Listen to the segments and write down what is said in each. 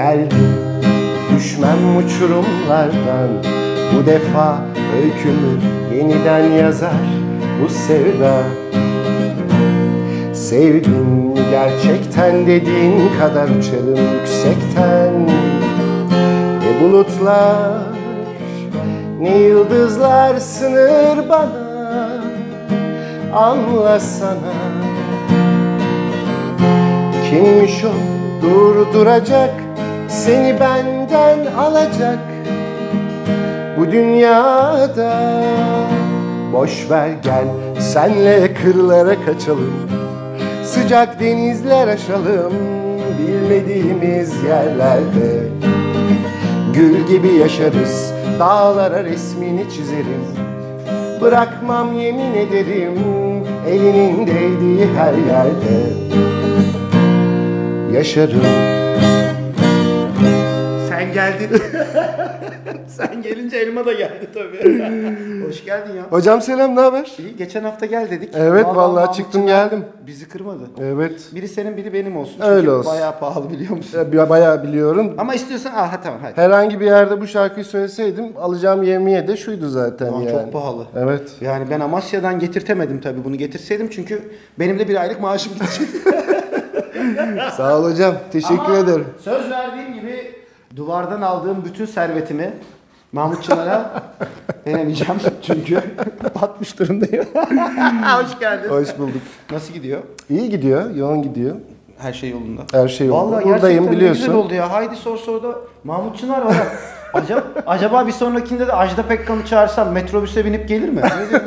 geldim Düşmem uçurumlardan Bu defa öykümü yeniden yazar bu sevda. Sevdim gerçekten dediğin kadar uçarım yüksekten. Ne bulutlar ne yıldızlar sınır bana Anlasana Kimmiş o? Durduracak Seni benden alacak Bu dünyada. Boş ver gel senle kırlara kaçalım Sıcak denizler aşalım Bilmediğimiz yerlerde. Gül gibi yaşarız Dağlara resmini çizerim Bırakmam yemin ederim Elinin değdiği her yerde. Yaşarım Sen geldin. Sen gelince elma da geldi tabii. Hoş geldin ya. Hocam selam ne haber? İyi, geçen hafta gel dedik. Evet, vallahi Mahmut çıktım, geldim. Bizi kırmadı. Evet Biri senin biri benim olsun. Çünkü Öyle olsun. bayağı pahalı biliyor musun? Ya, Bayağı biliyorum Ama istiyorsan ah ha, tamam hadi. Herhangi bir yerde bu şarkıyı söyleseydim alacağım yemeğe de şuydu zaten Aman yani. çok pahalı. Evet. Yani ben Amasya'dan getirtemedim tabii bunu getirseydim çünkü benim de bir aylık maaşım gidecek. Sağ ol hocam. Teşekkür Ama ederim. Söz verdiğim gibi duvardan aldığım bütün servetimi Mahmut Çınar'a veremeyeceğim çünkü batmış durumdayım. Hoş geldin. Hoş bulduk. Nasıl gidiyor? İyi gidiyor, yoğun gidiyor. Her şey yolunda. Her şey yolunda. Vallahi Buradayım biliyorsun. güzel oldu ya. Haydi sor sor da Mahmut Çınar var. acaba, acaba bir sonrakinde de Ajda Pekkan'ı çağırsam metrobüse binip gelir mi? Ne?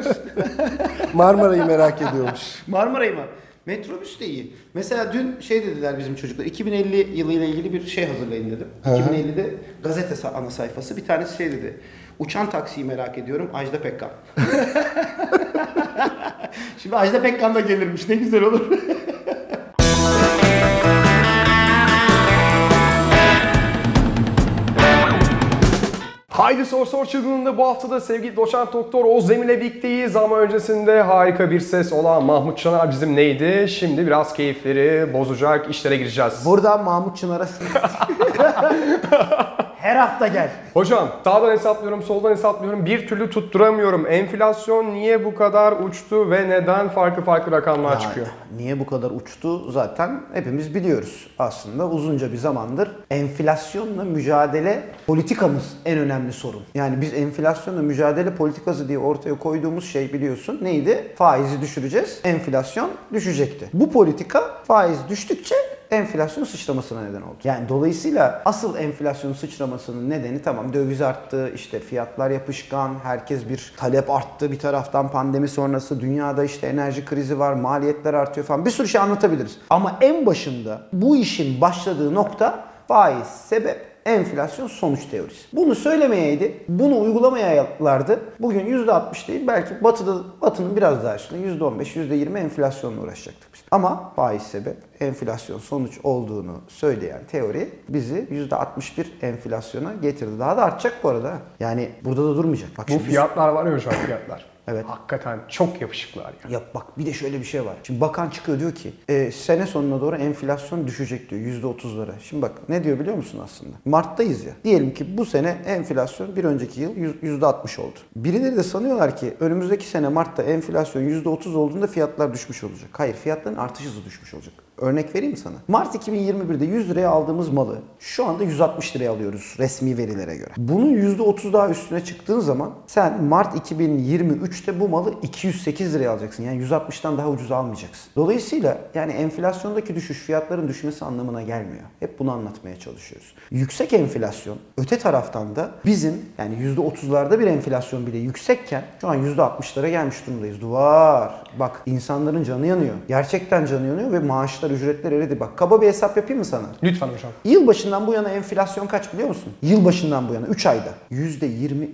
Marmara'yı merak ediyormuş. Marmara'yı mı? Metrobüs de iyi. Mesela dün şey dediler bizim çocuklar. 2050 yılıyla ilgili bir şey hazırlayın dedim. Hı. 2050'de gazete ana sayfası. Bir tanesi şey dedi. Uçan taksiyi merak ediyorum. Ajda Pekkan. Şimdi Ajda Pekkan da gelirmiş. Ne güzel olur. Haydi Sor Sor çılgınında bu hafta da sevgili doçent doktor Oğuz Demir'le birlikteyiz ama öncesinde harika bir ses olan Mahmut Çanar bizim neydi? Şimdi biraz keyifleri bozacak işlere gireceğiz. Buradan Mahmut Çınar'a Her hafta gel. Hocam sağdan hesaplıyorum soldan hesaplıyorum bir türlü tutturamıyorum. Enflasyon niye bu kadar uçtu ve neden farklı farklı rakamlar Yani çıkıyor? Niye bu kadar uçtu zaten hepimiz biliyoruz. Aslında uzunca bir zamandır enflasyonla mücadele politikamız en önemli sorun. Yani biz enflasyonla mücadele politikası diye ortaya koyduğumuz şey biliyorsun neydi? Faizi düşüreceğiz, enflasyon düşecekti. Bu politika faiz düştükçe enflasyon sıçramasına neden oldu. Yani dolayısıyla asıl enflasyon sıçramasının nedeni tamam döviz arttı, işte fiyatlar yapışkan, herkes bir talep arttı bir taraftan pandemi sonrası dünyada işte enerji krizi var, maliyetler artıyor falan bir sürü şey anlatabiliriz. Ama en başında bu işin başladığı nokta faiz, sebep, enflasyon sonuç teorisi. Bunu söylemeyeydi, bunu uygulamayalardı. Bugün %60 değil belki batıda batının biraz daha üstünde %15, %20 enflasyonla uğraşacaktık biz. Ama faiz sebep, enflasyon sonuç olduğunu söyleyen teori bizi %61 enflasyona getirdi. Daha da artacak bu arada. Yani burada da durmayacak. Bak Bu fiyatlar var ya hocam fiyatlar. Evet. Hakikaten çok yapışıklar yani. Ya bak bir de şöyle bir şey var. Şimdi bakan çıkıyor diyor ki e, sene sonuna doğru enflasyon düşecek diyor yüzde otuzlara. Şimdi bak ne diyor biliyor musun aslında? Mart'tayız ya. Diyelim ki bu sene enflasyon bir önceki yıl yüz- yüzde altmış oldu. Birileri de sanıyorlar ki önümüzdeki sene Mart'ta enflasyon yüzde otuz olduğunda fiyatlar düşmüş olacak. Hayır fiyatların artış hızı düşmüş olacak. Örnek vereyim sana. Mart 2021'de 100 liraya aldığımız malı şu anda 160 liraya alıyoruz resmi verilere göre. Bunun %30 daha üstüne çıktığın zaman sen Mart 2023'te bu malı 208 liraya alacaksın. Yani 160'tan daha ucuz almayacaksın. Dolayısıyla yani enflasyondaki düşüş fiyatların düşmesi anlamına gelmiyor. Hep bunu anlatmaya çalışıyoruz. Yüksek enflasyon öte taraftan da bizim yani %30'larda bir enflasyon bile yüksekken şu an %60'lara gelmiş durumdayız. Duvar. Bak insanların canı yanıyor. Gerçekten canı yanıyor ve maaşlar, ücretler eridi. Bak kaba bir hesap yapayım mı sana? Lütfen hocam. Yılbaşından bu yana enflasyon kaç biliyor musun? Yılbaşından bu yana 3 ayda %23.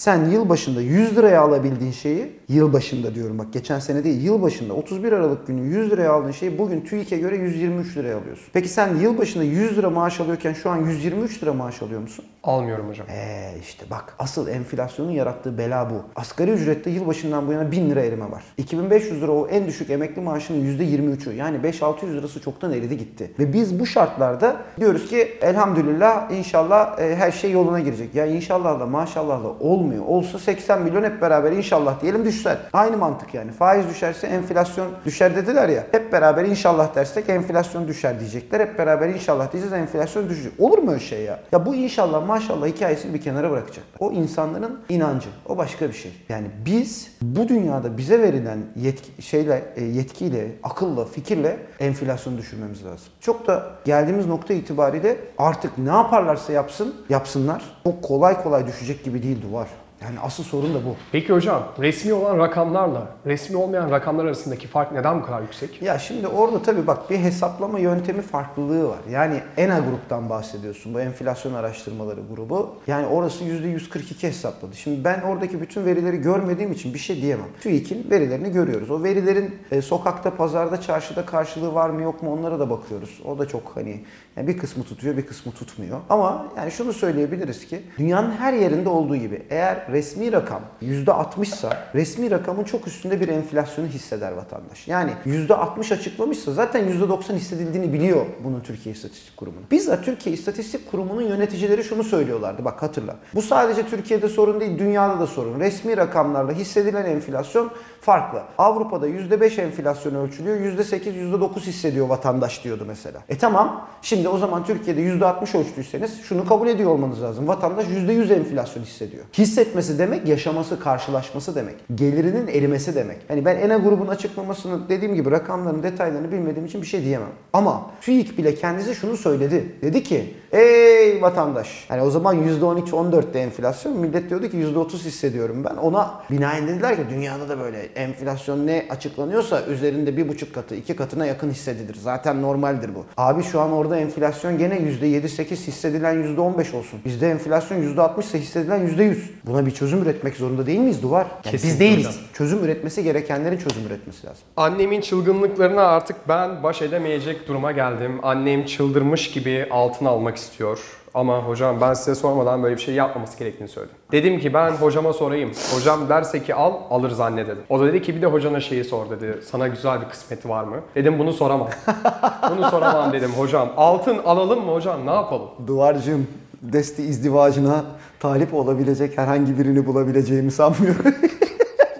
Sen yıl başında 100 liraya alabildiğin şeyi, yıl başında diyorum bak geçen sene değil, yıl başında 31 Aralık günü 100 liraya aldığın şeyi bugün TÜİK'e göre 123 liraya alıyorsun. Peki sen yıl başında 100 lira maaş alıyorken şu an 123 lira maaş alıyor musun? Almıyorum hocam. Eee işte bak asıl enflasyonun yarattığı bela bu. Asgari ücrette yılbaşından bu yana 1000 lira erime var. 2500 lira o en düşük emekli maaşının %23'ü yani 5-600 lirası çoktan eridi gitti. Ve biz bu şartlarda diyoruz ki elhamdülillah inşallah e, her şey yoluna girecek. Ya inşallah da maşallah da olmuyor. Olsa 80 milyon hep beraber inşallah diyelim düşser. Aynı mantık yani. Faiz düşerse enflasyon düşer dediler ya. Hep beraber inşallah dersek enflasyon düşer diyecekler. Hep beraber inşallah diyeceğiz enflasyon düşecek. Olur mu öyle şey ya? Ya bu inşallah maşallah hikayesini bir kenara bırakacaklar. O insanların inancı. O başka bir şey. Yani biz bu dünyada bize verilen yetki, şeyle, e, yetkiyle, akılla, fikirle enflasyonu düşürmemiz lazım. Çok da geldiğimiz nokta itibariyle artık ne yaparlarsa yapsın, yapsınlar. Çok kolay kolay düşecek gibi değil duvar. Yani asıl sorun da bu. Peki hocam resmi olan rakamlarla resmi olmayan rakamlar arasındaki fark neden bu kadar yüksek? Ya şimdi orada tabii bak bir hesaplama yöntemi farklılığı var. Yani ENA gruptan bahsediyorsun. Bu enflasyon araştırmaları grubu. Yani orası %142 hesapladı. Şimdi ben oradaki bütün verileri görmediğim için bir şey diyemem. TÜİK'in verilerini görüyoruz. O verilerin e, sokakta, pazarda, çarşıda karşılığı var mı yok mu onlara da bakıyoruz. O da çok hani yani bir kısmı tutuyor bir kısmı tutmuyor. Ama yani şunu söyleyebiliriz ki dünyanın her yerinde olduğu gibi eğer resmi rakam %60 ise resmi rakamın çok üstünde bir enflasyonu hisseder vatandaş. Yani %60 açıklamışsa zaten %90 hissedildiğini biliyor bunun Türkiye İstatistik Kurumu'nun. Bizzat Türkiye İstatistik Kurumu'nun yöneticileri şunu söylüyorlardı bak hatırla. Bu sadece Türkiye'de sorun değil dünyada da sorun. Resmi rakamlarla hissedilen enflasyon farklı. Avrupa'da %5 enflasyon ölçülüyor, %8, %9 hissediyor vatandaş diyordu mesela. E tamam, şimdi o zaman Türkiye'de %60 ölçtüyseniz şunu kabul ediyor olmanız lazım. Vatandaş %100 enflasyon hissediyor. Hissetmesi demek yaşaması, karşılaşması demek. Gelirinin erimesi demek. Yani ben ENA grubun açıklamasını dediğim gibi rakamların detaylarını bilmediğim için bir şey diyemem. Ama TÜİK bile kendisi şunu söyledi. Dedi ki ey vatandaş. Yani o zaman %12-14'te enflasyon. Millet diyordu ki %30 hissediyorum ben. Ona binaen dediler ki dünyada da böyle enflasyon ne açıklanıyorsa üzerinde bir buçuk katı, iki katına yakın hissedilir. Zaten normaldir bu. Abi şu an orada enflasyon gene %7-8 hissedilen %15 olsun. Bizde enflasyon %60 ise hissedilen %100. Buna bir çözüm üretmek zorunda değil miyiz Duvar? Yani biz değiliz. hocam. Çözüm üretmesi gerekenlerin çözüm üretmesi lazım. Annemin çılgınlıklarına artık ben baş edemeyecek duruma geldim. Annem çıldırmış gibi altın almak istiyor. Ama hocam ben size sormadan böyle bir şey yapmaması gerektiğini söyledim. Dedim ki ben hocama sorayım. Hocam derse ki al, alırız anne dedim. O da dedi ki bir de hocana şeyi sor dedi. Sana güzel bir kısmeti var mı? Dedim bunu soramam. bunu soramam dedim hocam. Altın alalım mı hocam ne yapalım? Duvarcığım desti izdivacına talip olabilecek herhangi birini bulabileceğimi sanmıyorum.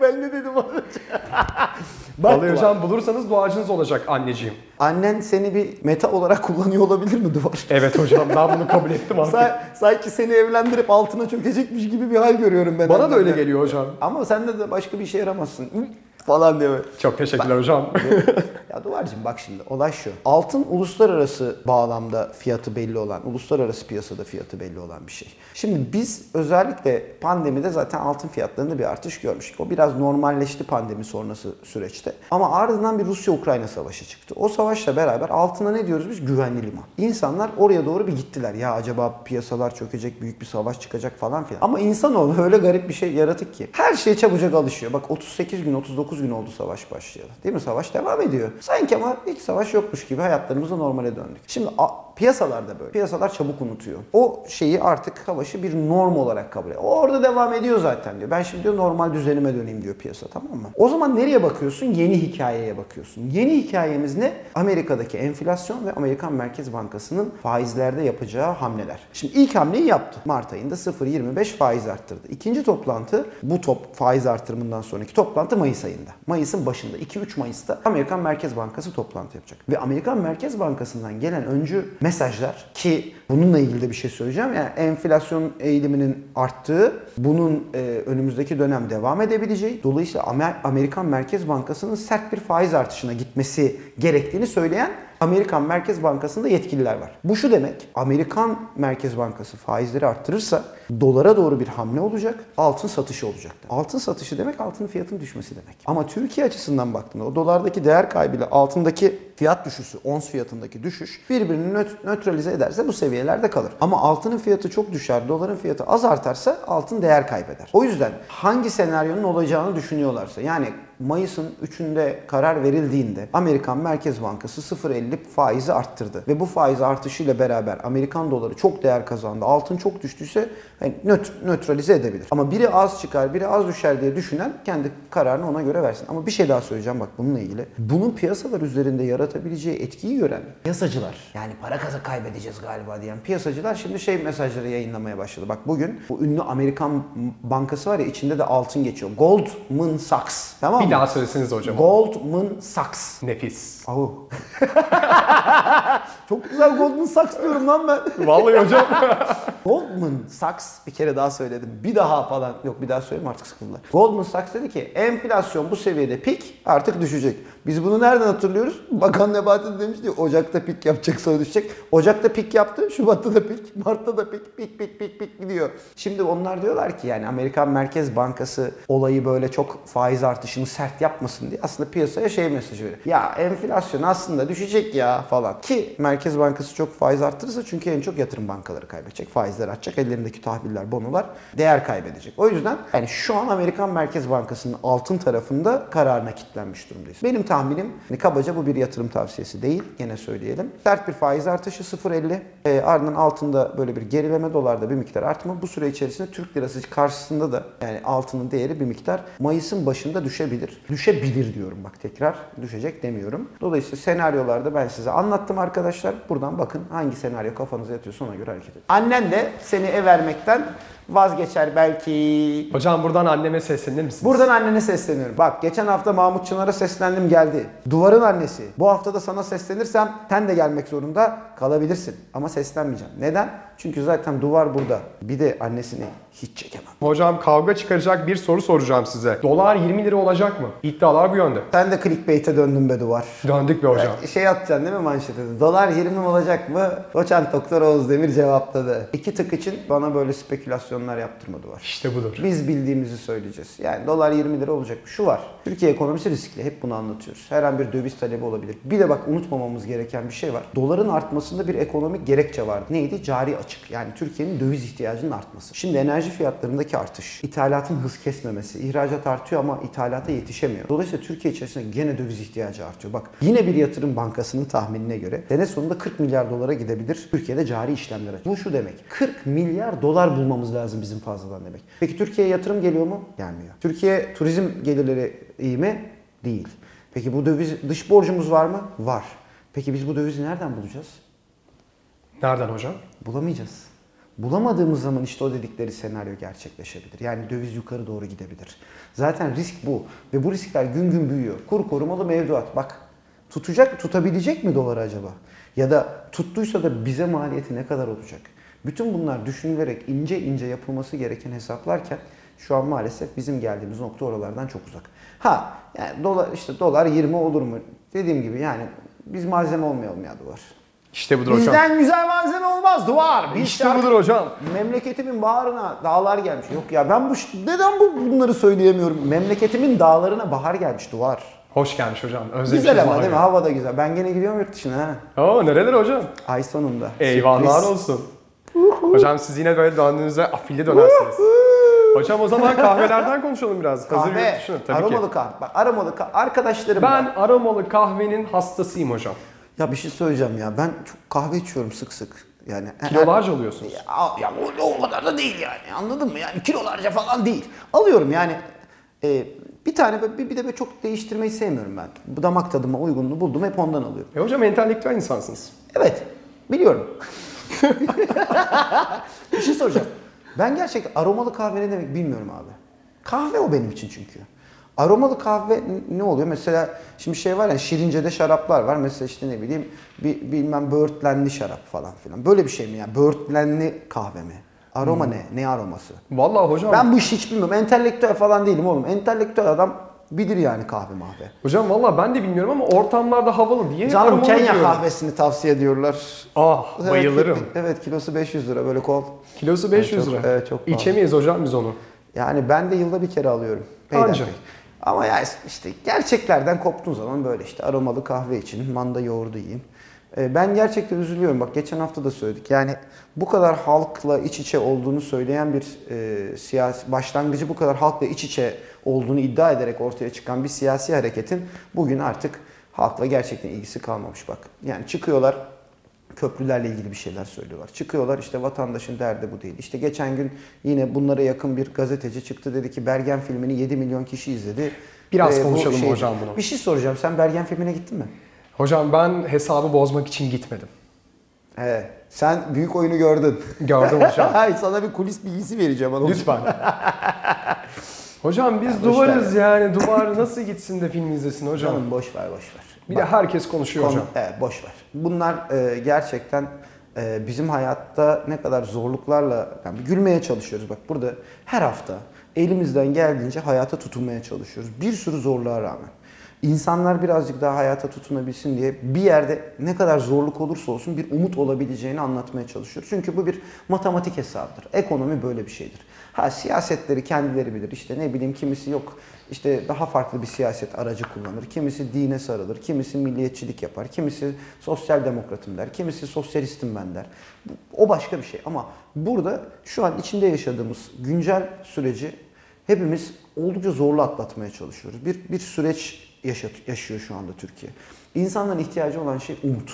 ben ne dedim önce? Bak Duvar, hocam bulursanız duacınız olacak anneciğim. Annen seni bir meta olarak kullanıyor olabilir mi Duvar? Evet hocam ben bunu kabul ettim artık. Sa- sanki seni evlendirip altına çökecekmiş gibi bir hal görüyorum ben. Bana da öyle geliyor hocam. Ama sende de başka bir işe yaramazsın. Falan diye. Çok teşekkürler hocam. Ya Duvarcığım bak şimdi olay şu. Altın uluslararası bağlamda fiyatı belli olan, uluslararası piyasada fiyatı belli olan bir şey. Şimdi biz özellikle pandemide zaten altın fiyatlarında bir artış görmüştük. O biraz normalleşti pandemi sonrası süreçte. Ama ardından bir Rusya-Ukrayna savaşı çıktı. O savaşla beraber altına ne diyoruz biz? Güvenli liman. İnsanlar oraya doğru bir gittiler. Ya acaba piyasalar çökecek, büyük bir savaş çıkacak falan filan. Ama insanoğlu öyle garip bir şey yaratık ki. Her şeye çabucak alışıyor. Bak 38 gün, 39 gün oldu savaş başlayalı. Değil mi? Savaş devam ediyor. Sanki ama hiç savaş yokmuş gibi hayatlarımıza normale döndük. Şimdi piyasalarda böyle. Piyasalar çabuk unutuyor. O şeyi artık savaşı bir norm olarak kabul ediyor. Orada devam ediyor zaten diyor. Ben şimdi diyor normal düzenime döneyim diyor piyasa tamam mı? O zaman nereye bakıyorsun? Yeni hikayeye bakıyorsun. Yeni hikayemiz ne? Amerika'daki enflasyon ve Amerikan Merkez Bankası'nın faizlerde yapacağı hamleler. Şimdi ilk hamleyi yaptı. Mart ayında 0.25 faiz arttırdı. İkinci toplantı bu top faiz artırımından sonraki toplantı Mayıs ayında. Mayıs'ın başında 2-3 Mayıs'ta Amerikan Merkez Bankası toplantı yapacak. Ve Amerikan Merkez Bankası'ndan gelen öncü mesajlar ki bununla ilgili de bir şey söyleyeceğim. Yani enflasyon eğiliminin arttığı, bunun e, önümüzdeki dönem devam edebileceği, dolayısıyla Amer- Amerikan Merkez Bankası'nın sert bir faiz artışına gitmesi gerektiğini söyleyen Amerikan Merkez Bankası'nda yetkililer var. Bu şu demek. Amerikan Merkez Bankası faizleri arttırırsa dolara doğru bir hamle olacak. Altın satışı olacak. Altın satışı demek altının fiyatının düşmesi demek. Ama Türkiye açısından baktığında o dolardaki değer kaybıyla altındaki fiyat düşüşü, ons fiyatındaki düşüş birbirini nöt- nötralize ederse bu seviyelerde kalır. Ama altının fiyatı çok düşer, doların fiyatı az artarsa altın değer kaybeder. O yüzden hangi senaryonun olacağını düşünüyorlarsa yani Mayıs'ın 3'ünde karar verildiğinde Amerikan Merkez Bankası 0.50 faizi arttırdı. Ve bu faiz artışıyla beraber Amerikan doları çok değer kazandı. Altın çok düştüyse hani nöt- nötralize edebilir. Ama biri az çıkar, biri az düşer diye düşünen kendi kararını ona göre versin. Ama bir şey daha söyleyeceğim bak bununla ilgili. Bunun piyasalar üzerinde yaratabileceği etkiyi gören piyasacılar yani para kazı kaybedeceğiz galiba diyen piyasacılar şimdi şey mesajları yayınlamaya başladı. Bak bugün bu ünlü Amerikan bankası var ya içinde de altın geçiyor. Goldman Sachs. Tamam? Bir daha söyleseniz hocam. Goldman Sachs. Nefis. Ahu. Çok güzel Goldman Sachs diyorum lan ben. Vallahi hocam. Goldman Sachs bir kere daha söyledim. Bir daha falan. Yok bir daha söyleyeyim artık sıkıldılar. Goldman Sachs dedi ki enflasyon bu seviyede pik artık düşecek. Biz bunu nereden hatırlıyoruz? Bakan Nebati de demişti Ocak'ta pik yapacak sonra düşecek. Ocak'ta pik yaptı. Şubat'ta da pik. Mart'ta da pik. Pik pik pik pik gidiyor. Şimdi onlar diyorlar ki yani Amerikan Merkez Bankası olayı böyle çok faiz artışını sert yapmasın diye aslında piyasaya şey mesajı veriyor. Ya enflasyon aslında düşecek ya falan. Ki Merkez Bankası çok faiz arttırırsa çünkü en çok yatırım bankaları kaybedecek. Faizler artacak. Ellerindeki tahviller, bonolar değer kaybedecek. O yüzden yani şu an Amerikan Merkez Bankası'nın altın tarafında kararına kilitlenmiş durumdayız. Benim tahminim hani kabaca bu bir yatırım tavsiyesi değil. Gene söyleyelim. Sert bir faiz artışı 0.50. E, ardından altında böyle bir gerileme dolarda bir miktar artma. Bu süre içerisinde Türk lirası karşısında da yani altının değeri bir miktar Mayıs'ın başında düşebilir. Düşebilir diyorum bak tekrar. Düşecek demiyorum. Dolayısıyla senaryolarda ben size anlattım arkadaşlar. Buradan bakın hangi senaryo kafanıza yatıyorsa ona göre hareket edin. Annen de seni ev vermekten vazgeçer belki. hocam buradan anneme seslenir misiniz? Buradan annene sesleniyorum. Bak geçen hafta Mahmut Çınar'a seslendim geldi. Duvarın annesi. Bu hafta da sana seslenirsem sen de gelmek zorunda kalabilirsin. Ama seslenmeyeceğim. Neden? Çünkü zaten duvar burada. Bir de annesini hiç çekemem. Hocam kavga çıkaracak bir soru soracağım size. Dolar 20 lira olacak mı? İddialar bu yönde. Sen de clickbait'e döndün be duvar. Döndük be hocam. Şey atacaksın değil mi manşete? Dolar 20 mi olacak mı? Doçent Doktor Oğuz Demir cevapladı. İki tık için bana böyle spekülasyonlar yaptırma duvar. İşte budur. Biz bildiğimizi söyleyeceğiz. Yani dolar 20 lira olacak. Şu var. Türkiye ekonomisi riskli. Hep bunu anlatıyoruz. Her an bir döviz talebi olabilir. Bir de bak unutmamamız gereken bir şey var. Doların artmasında bir ekonomik gerekçe vardı. Neydi? Cari açık. Yani Türkiye'nin döviz ihtiyacının artması. Şimdi enerji fiyatlarındaki artış, ithalatın hız kesmemesi, ihracat artıyor ama ithalata yetişemiyor. Dolayısıyla Türkiye içerisinde gene döviz ihtiyacı artıyor. Bak yine bir yatırım bankasının tahminine göre sene sonunda 40 milyar dolara gidebilir. Türkiye'de cari işlemler açık. Bu şu demek. 40 milyar dolar bulmamız lazım bizim fazladan demek. Peki Türkiye'ye yatırım geliyor mu? Gelmiyor. Türkiye turizm gelirleri iyi mi? Değil. Peki bu döviz dış borcumuz var mı? Var. Peki biz bu dövizi nereden bulacağız? Nereden hocam? Bulamayacağız. Bulamadığımız zaman işte o dedikleri senaryo gerçekleşebilir. Yani döviz yukarı doğru gidebilir. Zaten risk bu. Ve bu riskler gün gün büyüyor. Kur korumalı mevduat. Bak tutacak, tutabilecek mi doları acaba? Ya da tuttuysa da bize maliyeti ne kadar olacak? Bütün bunlar düşünülerek ince ince yapılması gereken hesaplarken şu an maalesef bizim geldiğimiz nokta oralardan çok uzak. Ha yani dolar işte dolar 20 olur mu? Dediğim gibi yani biz malzeme olmayalım ya dolar. İşte budur hocam. Bizden güzel malzeme olmaz duvar. Biz İşte budur hocam. Memleketimin bağrına dağlar gelmiş. Yok ya ben bu neden bu bunları söyleyemiyorum? Memleketimin dağlarına bahar gelmiş duvar. Hoş gelmiş hocam. Özlemişiz Güzel ama değil mi? Hava da güzel. Ben gene gidiyorum yurt dışına ha. Oo nereler hocam? Ay sonunda. Eyvallah Sürpriz. olsun. Hocam siz yine böyle döndüğünüzde afilli dönersiniz. hocam o zaman kahvelerden konuşalım biraz. Hazır Kahve. yurt dışına tabii aromalı ki. kahve. Bak aromalı kahve. Arkadaşlarım Ben var. aromalı kahvenin hastasıyım hocam. Ya bir şey söyleyeceğim ya. Ben çok kahve içiyorum sık sık. Yani Kilolarca alıyorsunuz. Ya, ya o, o kadar da değil yani. Anladın mı? Yani kilolarca falan değil. Alıyorum yani. e, bir tane bir, bir de böyle çok değiştirmeyi sevmiyorum ben. Bu damak tadıma uygunluğu buldum hep ondan alıyorum. E hocam entelektüel insansınız. Evet. Biliyorum. bir şey soracağım. Ben gerçekten aromalı kahve ne demek bilmiyorum abi. Kahve o benim için çünkü. Aromalı kahve ne oluyor? Mesela şimdi şey var ya Şirince'de şaraplar var. Mesela işte ne bileyim bir, bilmem böğürtlenli şarap falan filan. Böyle bir şey mi yani? Böğürtlenli kahve mi? Aroma ne? Ne aroması? Vallahi hocam. Ben bu işi hiç bilmiyorum. Entelektüel falan değilim oğlum. Entelektüel adam bilir yani kahve mahve. Hocam valla ben de bilmiyorum ama ortamlarda havalı diye Canım Kenya diyorum. kahvesini tavsiye ediyorlar. Ah bayılırım. Evet, evet kilosu 500 lira böyle kol. Kilosu 500 çok- lira. evet, çok pahalı. İçemeyiz hocam biz onu. Yani ben de yılda bir kere alıyorum. Anca. Peyderpey. Ama ya işte gerçeklerden koptuğun zaman böyle işte aromalı kahve için manda yoğurdu yiyeyim. Ee, Ben gerçekten üzülüyorum. Bak geçen hafta da söyledik. Yani bu kadar halkla iç içe olduğunu söyleyen bir e, siyasi başlangıcı bu kadar halkla iç içe olduğunu iddia ederek ortaya çıkan bir siyasi hareketin bugün artık halkla gerçekten ilgisi kalmamış bak. Yani çıkıyorlar köprülerle ilgili bir şeyler söylüyorlar. Çıkıyorlar işte vatandaşın derdi bu değil. İşte geçen gün yine bunlara yakın bir gazeteci çıktı dedi ki Bergen filmini 7 milyon kişi izledi. Biraz Ee, konuşalım hocam bunu. Bir şey soracağım. Sen Bergen filmine gittin mi? Hocam ben hesabı bozmak için gitmedim. He. Sen büyük oyunu gördün. Gördüm hocam. Hayır sana bir kulis bilgisi vereceğim. Anıl. Lütfen. Hocam biz Ya duvarız yani. Duvar nasıl gitsin de film izlesin hocam? Canım boş ver boş ver. Bir de herkes konuşuyor Konu- hocam. Evet boş ver. Bunlar e, gerçekten e, bizim hayatta ne kadar zorluklarla yani gülmeye çalışıyoruz. Bak burada her hafta elimizden geldiğince hayata tutunmaya çalışıyoruz. Bir sürü zorluğa rağmen. İnsanlar birazcık daha hayata tutunabilsin diye bir yerde ne kadar zorluk olursa olsun bir umut olabileceğini anlatmaya çalışıyoruz. Çünkü bu bir matematik hesabıdır. Ekonomi böyle bir şeydir. Ha siyasetleri kendileri bilir. İşte ne bileyim kimisi yok işte daha farklı bir siyaset aracı kullanır. Kimisi dine sarılır, kimisi milliyetçilik yapar, kimisi sosyal demokratım der, kimisi sosyalistim ben der. O başka bir şey ama burada şu an içinde yaşadığımız güncel süreci hepimiz oldukça zorlu atlatmaya çalışıyoruz. Bir, bir süreç yaşat, yaşıyor şu anda Türkiye. İnsanların ihtiyacı olan şey umut.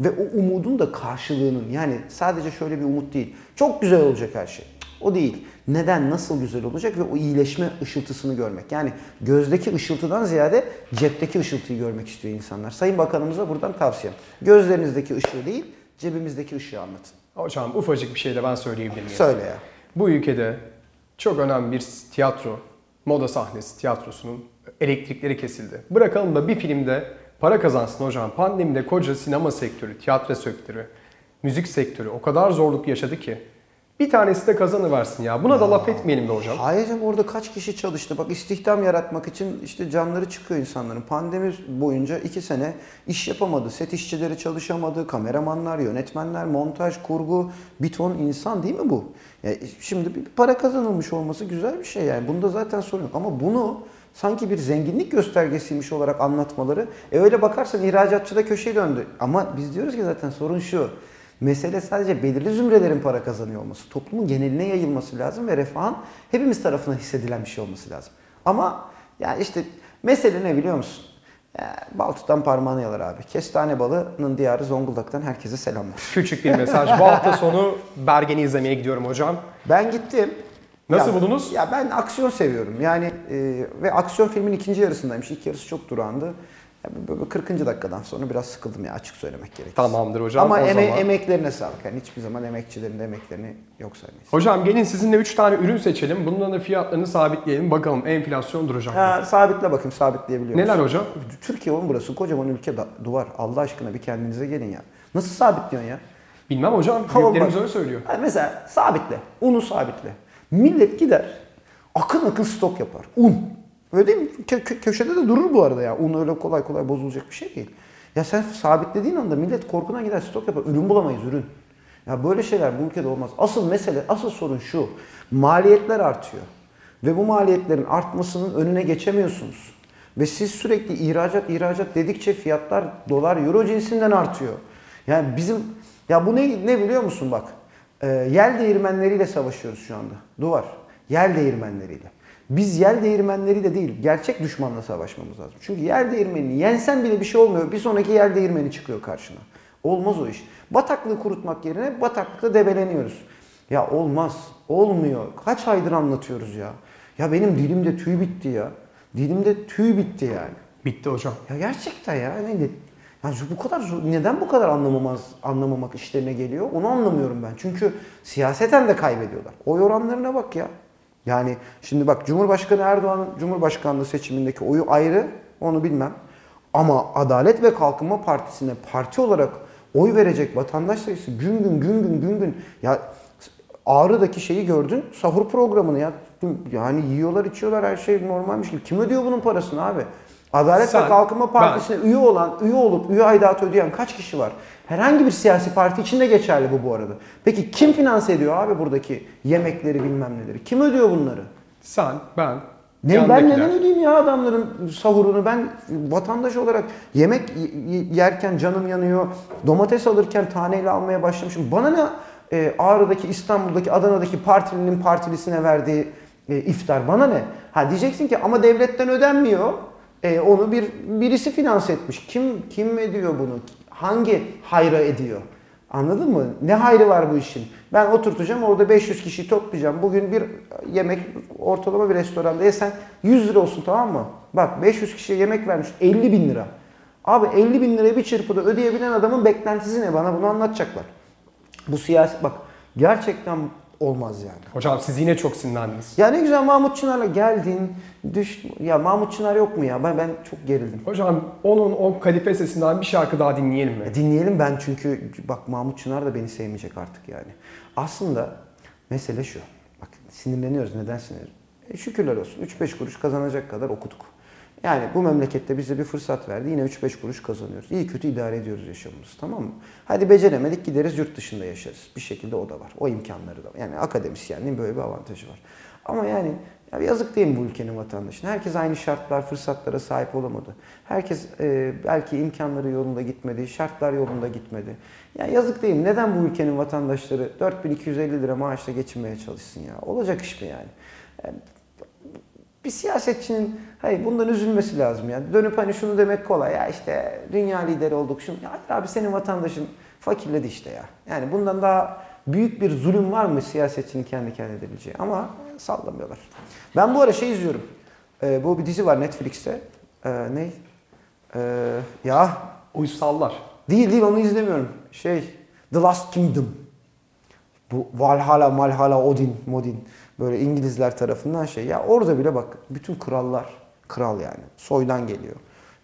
Ve o umudun da karşılığının yani sadece şöyle bir umut değil. Çok güzel olacak her şey. O değil. Neden, nasıl güzel olacak ve o iyileşme ışıltısını görmek. Yani gözdeki ışıltıdan ziyade cepteki ışıltıyı görmek istiyor insanlar. Sayın Bakanımıza buradan tavsiyem. Gözlerinizdeki ışığı değil, cebimizdeki ışığı anlatın. Hocam ufacık bir şey de ben söyleyebilir miyim? Söyle ya. Bu ülkede çok önemli bir tiyatro, moda sahnesi tiyatrosunun elektrikleri kesildi. Bırakalım da bir filmde para kazansın hocam. Pandemide koca sinema sektörü, tiyatro sektörü, müzik sektörü o kadar zorluk yaşadı ki. Bir tanesi de kazanıversin ya. Buna da laf etmeyelim be hocam. Hayır canım orada kaç kişi çalıştı? Bak istihdam yaratmak için işte canları çıkıyor insanların. Pandemi boyunca iki sene iş yapamadı. Set işçileri çalışamadı. Kameramanlar, yönetmenler, montaj, kurgu. Bir ton insan değil mi bu? Ya şimdi bir para kazanılmış olması güzel bir şey yani. Bunda zaten sorun yok. Ama bunu sanki bir zenginlik göstergesiymiş olarak anlatmaları. E öyle bakarsan ihracatçı da köşeye döndü. Ama biz diyoruz ki zaten sorun şu. Mesele sadece belirli zümrelerin para kazanıyor olması. Toplumun geneline yayılması lazım ve refahın hepimiz tarafından hissedilen bir şey olması lazım. Ama ya işte mesele ne biliyor musun? Ya, bal tutan parmağını yalar abi. Kestane balının diyarı Zonguldak'tan herkese selamlar. Küçük bir mesaj. Bu hafta sonu Bergen'i izlemeye gidiyorum hocam. Ben gittim. Nasıl Ya- buldunuz? Ya ben aksiyon seviyorum. Yani e, ve aksiyon filmin ikinci yarısındaymış. İlk yarısı çok böyle 40. dakikadan sonra biraz sıkıldım ya açık söylemek gerekirse. Tamamdır hocam. Ama o eme- zaman. emeklerine sağlık. Yani hiçbir zaman emekçilerin de emeklerini yok saymayız. Hocam gelin sizinle 3 tane ürün seçelim. Bunların da fiyatlarını sabitleyelim. Bakalım enflasyon duracak mı? Ha, sabitle bakayım sabitleyebiliyor Neler hocam? Türkiye oğlum burası kocaman ülke da- duvar. Allah aşkına bir kendinize gelin ya. Nasıl sabitliyorsun ya? Bilmem hocam. Büyüklerimiz öyle söylüyor. Mesela sabitle. Unu sabitle. Millet gider akın akın stok yapar. Un. Öyle değil mi? Kö- kö- köşede de durur bu arada ya. Un öyle kolay kolay bozulacak bir şey değil. Ya sen sabitlediğin anda millet korkudan gider stok yapar. Ürün bulamayız ürün. Ya böyle şeyler bu ülkede olmaz. Asıl mesele, asıl sorun şu. Maliyetler artıyor. Ve bu maliyetlerin artmasının önüne geçemiyorsunuz. Ve siz sürekli ihracat ihracat dedikçe fiyatlar dolar euro cinsinden artıyor. Yani bizim ya bu ne ne biliyor musun bak? Ee, yel değirmenleriyle savaşıyoruz şu anda. Duvar. Yel değirmenleriyle. Biz yel değirmenleriyle değil, gerçek düşmanla savaşmamız lazım. Çünkü yel değirmenini yensen bile bir şey olmuyor. Bir sonraki yel değirmeni çıkıyor karşına. Olmaz o iş. Bataklığı kurutmak yerine bataklıkta debeleniyoruz. Ya olmaz. Olmuyor. Kaç aydır anlatıyoruz ya. Ya benim dilimde tüy bitti ya. Dilimde tüy bitti yani. Bitti hocam. Ya gerçekten ya. Ne, ne- ya şu bu kadar neden bu kadar anlamamaz anlamamak işlerine geliyor? Onu anlamıyorum ben. Çünkü siyaseten de kaybediyorlar. Oy oranlarına bak ya. Yani şimdi bak Cumhurbaşkanı Erdoğan'ın Cumhurbaşkanlığı seçimindeki oyu ayrı. Onu bilmem. Ama Adalet ve Kalkınma Partisi'ne parti olarak oy verecek vatandaş sayısı gün gün gün gün gün gün ya Ağrı'daki şeyi gördün. Sahur programını ya. Yani yiyorlar içiyorlar her şey normalmiş gibi. Kim ödüyor bunun parasını abi? Adalet Sen, ve Kalkınma Partisi'ne üye olan, üye olup üye aidatı ödeyen kaç kişi var? Herhangi bir siyasi parti için de geçerli bu bu arada. Peki kim finanse ediyor abi buradaki yemekleri bilmem neleri? Kim ödüyor bunları? Sen, ben, Ne, ben neden ödeyeyim ya adamların sahurunu? Ben vatandaş olarak yemek yerken canım yanıyor. Domates alırken taneyle almaya başlamışım. Bana ne e, Ağrı'daki, İstanbul'daki, Adana'daki partilinin partilisine verdiği e, iftar bana ne? Ha diyeceksin ki ama devletten ödenmiyor. E, onu bir birisi finanse etmiş. Kim kim ediyor bunu? Hangi hayra ediyor? Anladın mı? Ne hayrı var bu işin? Ben oturtacağım orada 500 kişiyi toplayacağım. Bugün bir yemek ortalama bir restoranda yesen 100 lira olsun tamam mı? Bak 500 kişiye yemek vermiş 50 bin lira. Abi 50 bin lirayı bir çırpıda ödeyebilen adamın beklentisi ne? Bana bunu anlatacaklar. Bu siyasi bak gerçekten olmaz yani. Hocam siz yine çok sinirlendiniz. Ya ne güzel Mahmut Çınar'la geldin. Düş ya Mahmut Çınar yok mu ya? Ben ben çok gerildim. Hocam onun o kalife sesinden bir şarkı daha dinleyelim mi? E, dinleyelim ben çünkü bak Mahmut Çınar da beni sevmeyecek artık yani. Aslında mesele şu. Bak sinirleniyoruz. Neden sinirleniyoruz? E, şükürler olsun. 3-5 kuruş kazanacak kadar okuduk. Yani bu memlekette bize bir fırsat verdi. Yine 3-5 kuruş kazanıyoruz. İyi kötü idare ediyoruz yaşamımızı tamam mı? Hadi beceremedik gideriz yurt dışında yaşarız. Bir şekilde o da var. O imkanları da var. Yani akademisyenliğin böyle bir avantajı var. Ama yani ya yazık değil mi bu ülkenin vatandaşına? Herkes aynı şartlar, fırsatlara sahip olamadı. Herkes e, belki imkanları yolunda gitmedi, şartlar yolunda gitmedi. Ya yazık değil mi? Neden bu ülkenin vatandaşları 4250 lira maaşla geçinmeye çalışsın ya? Olacak iş mi yani? yani bir siyasetçinin hayır bundan üzülmesi lazım yani. Dönüp hani şunu demek kolay ya işte dünya lideri olduk şunu. Ya hayır abi senin vatandaşın fakirledi işte ya. Yani bundan daha büyük bir zulüm var mı siyasetçinin kendi kendine edebileceği? Ama sallamıyorlar. Ben bu ara şey izliyorum. Ee, bu bir dizi var Netflix'te. Ee, ne? Ee, ya Uysallar. değil değil onu izlemiyorum. Şey The Last Kingdom. Bu Valhalla, Malhalla, Odin, Modin böyle İngilizler tarafından şey. Ya orada bile bak bütün krallar, kral yani soydan geliyor.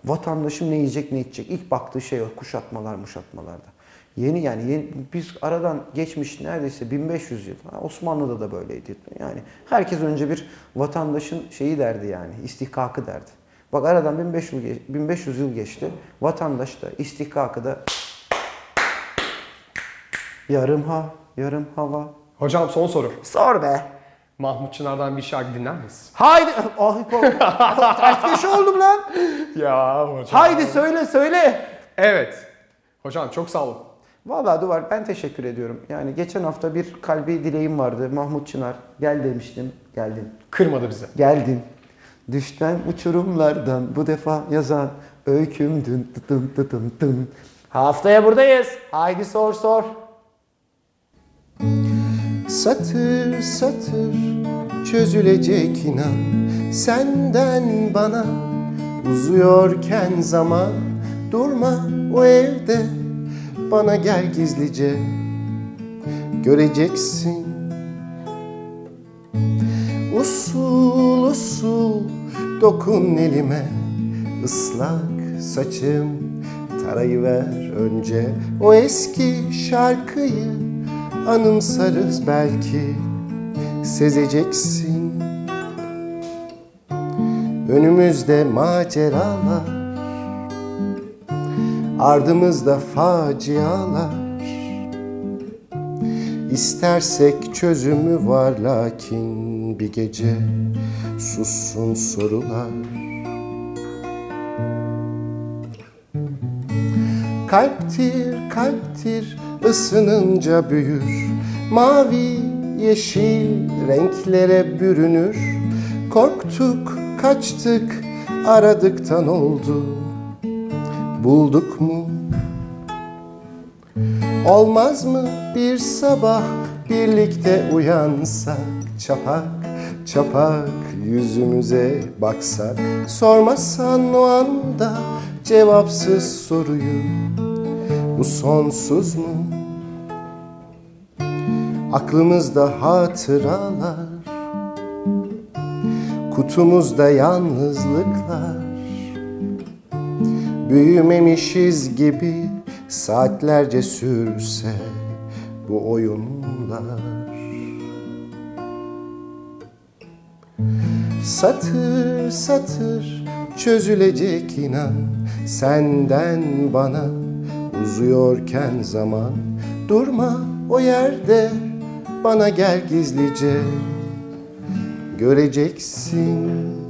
Vatandaşım ne yiyecek ne içecek. İlk baktığı şey o kuşatmalar muşatmalarda. Yeni yani yeni, biz aradan geçmiş neredeyse 1500 yıl. Ha, Osmanlı'da da böyleydi. Yani herkes önce bir vatandaşın şeyi derdi yani istihkakı derdi. Bak aradan 1500 yıl, geç- 1500 yıl geçti. Vatandaş da istihkakı da yarım ha, yarım hava. Hocam son soru. Sor be. Mahmut Çınar'dan bir şarkı dinler miyiz? Haydi. Ah, ters köşe oldum lan. Ya hocam. Haydi söyle söyle. Evet. Hocam çok sağ olun. Vallahi Duvar ben teşekkür ediyorum. Yani geçen hafta bir kalbi dileğim vardı. Mahmut Çınar gel demiştim. Geldin. Kırmadı bizi. Geldin. Düşten uçurumlardan bu defa yazan öyküm dün tıtın tıtın tın. Haftaya buradayız. Haydi sor sor. Satır satır çözülecek inan. Senden bana uzuyorken zaman Durma o evde. Bana gel gizlice Göreceksin. Usul usul dokun elime ıslak saçım Tarayıver önce. O eski şarkıyı Anımsarız belki sezeceksin. Önümüzde maceralar Ardımızda facialar. İstersek çözümü var lakin bir gece sussun sorular. Kalptir kalptir ısınınca büyür. Mavi yeşil renklere bürünür. Korktuk kaçtık aradıktan oldu. Bulduk mu? Olmaz mı bir sabah birlikte uyansak? Çapak çapak yüzümüze baksak. Sormasan o anda cevapsız soruyu. Bu sonsuz mu? Aklımızda hatıralar Kutumuzda yalnızlıklar. Büyümemişiz gibi saatlerce sürse bu oyunlar. Satır satır çözülecek inan Senden bana. Uzuyorken zaman Durma o yerde bana gel gizlice. Göreceksin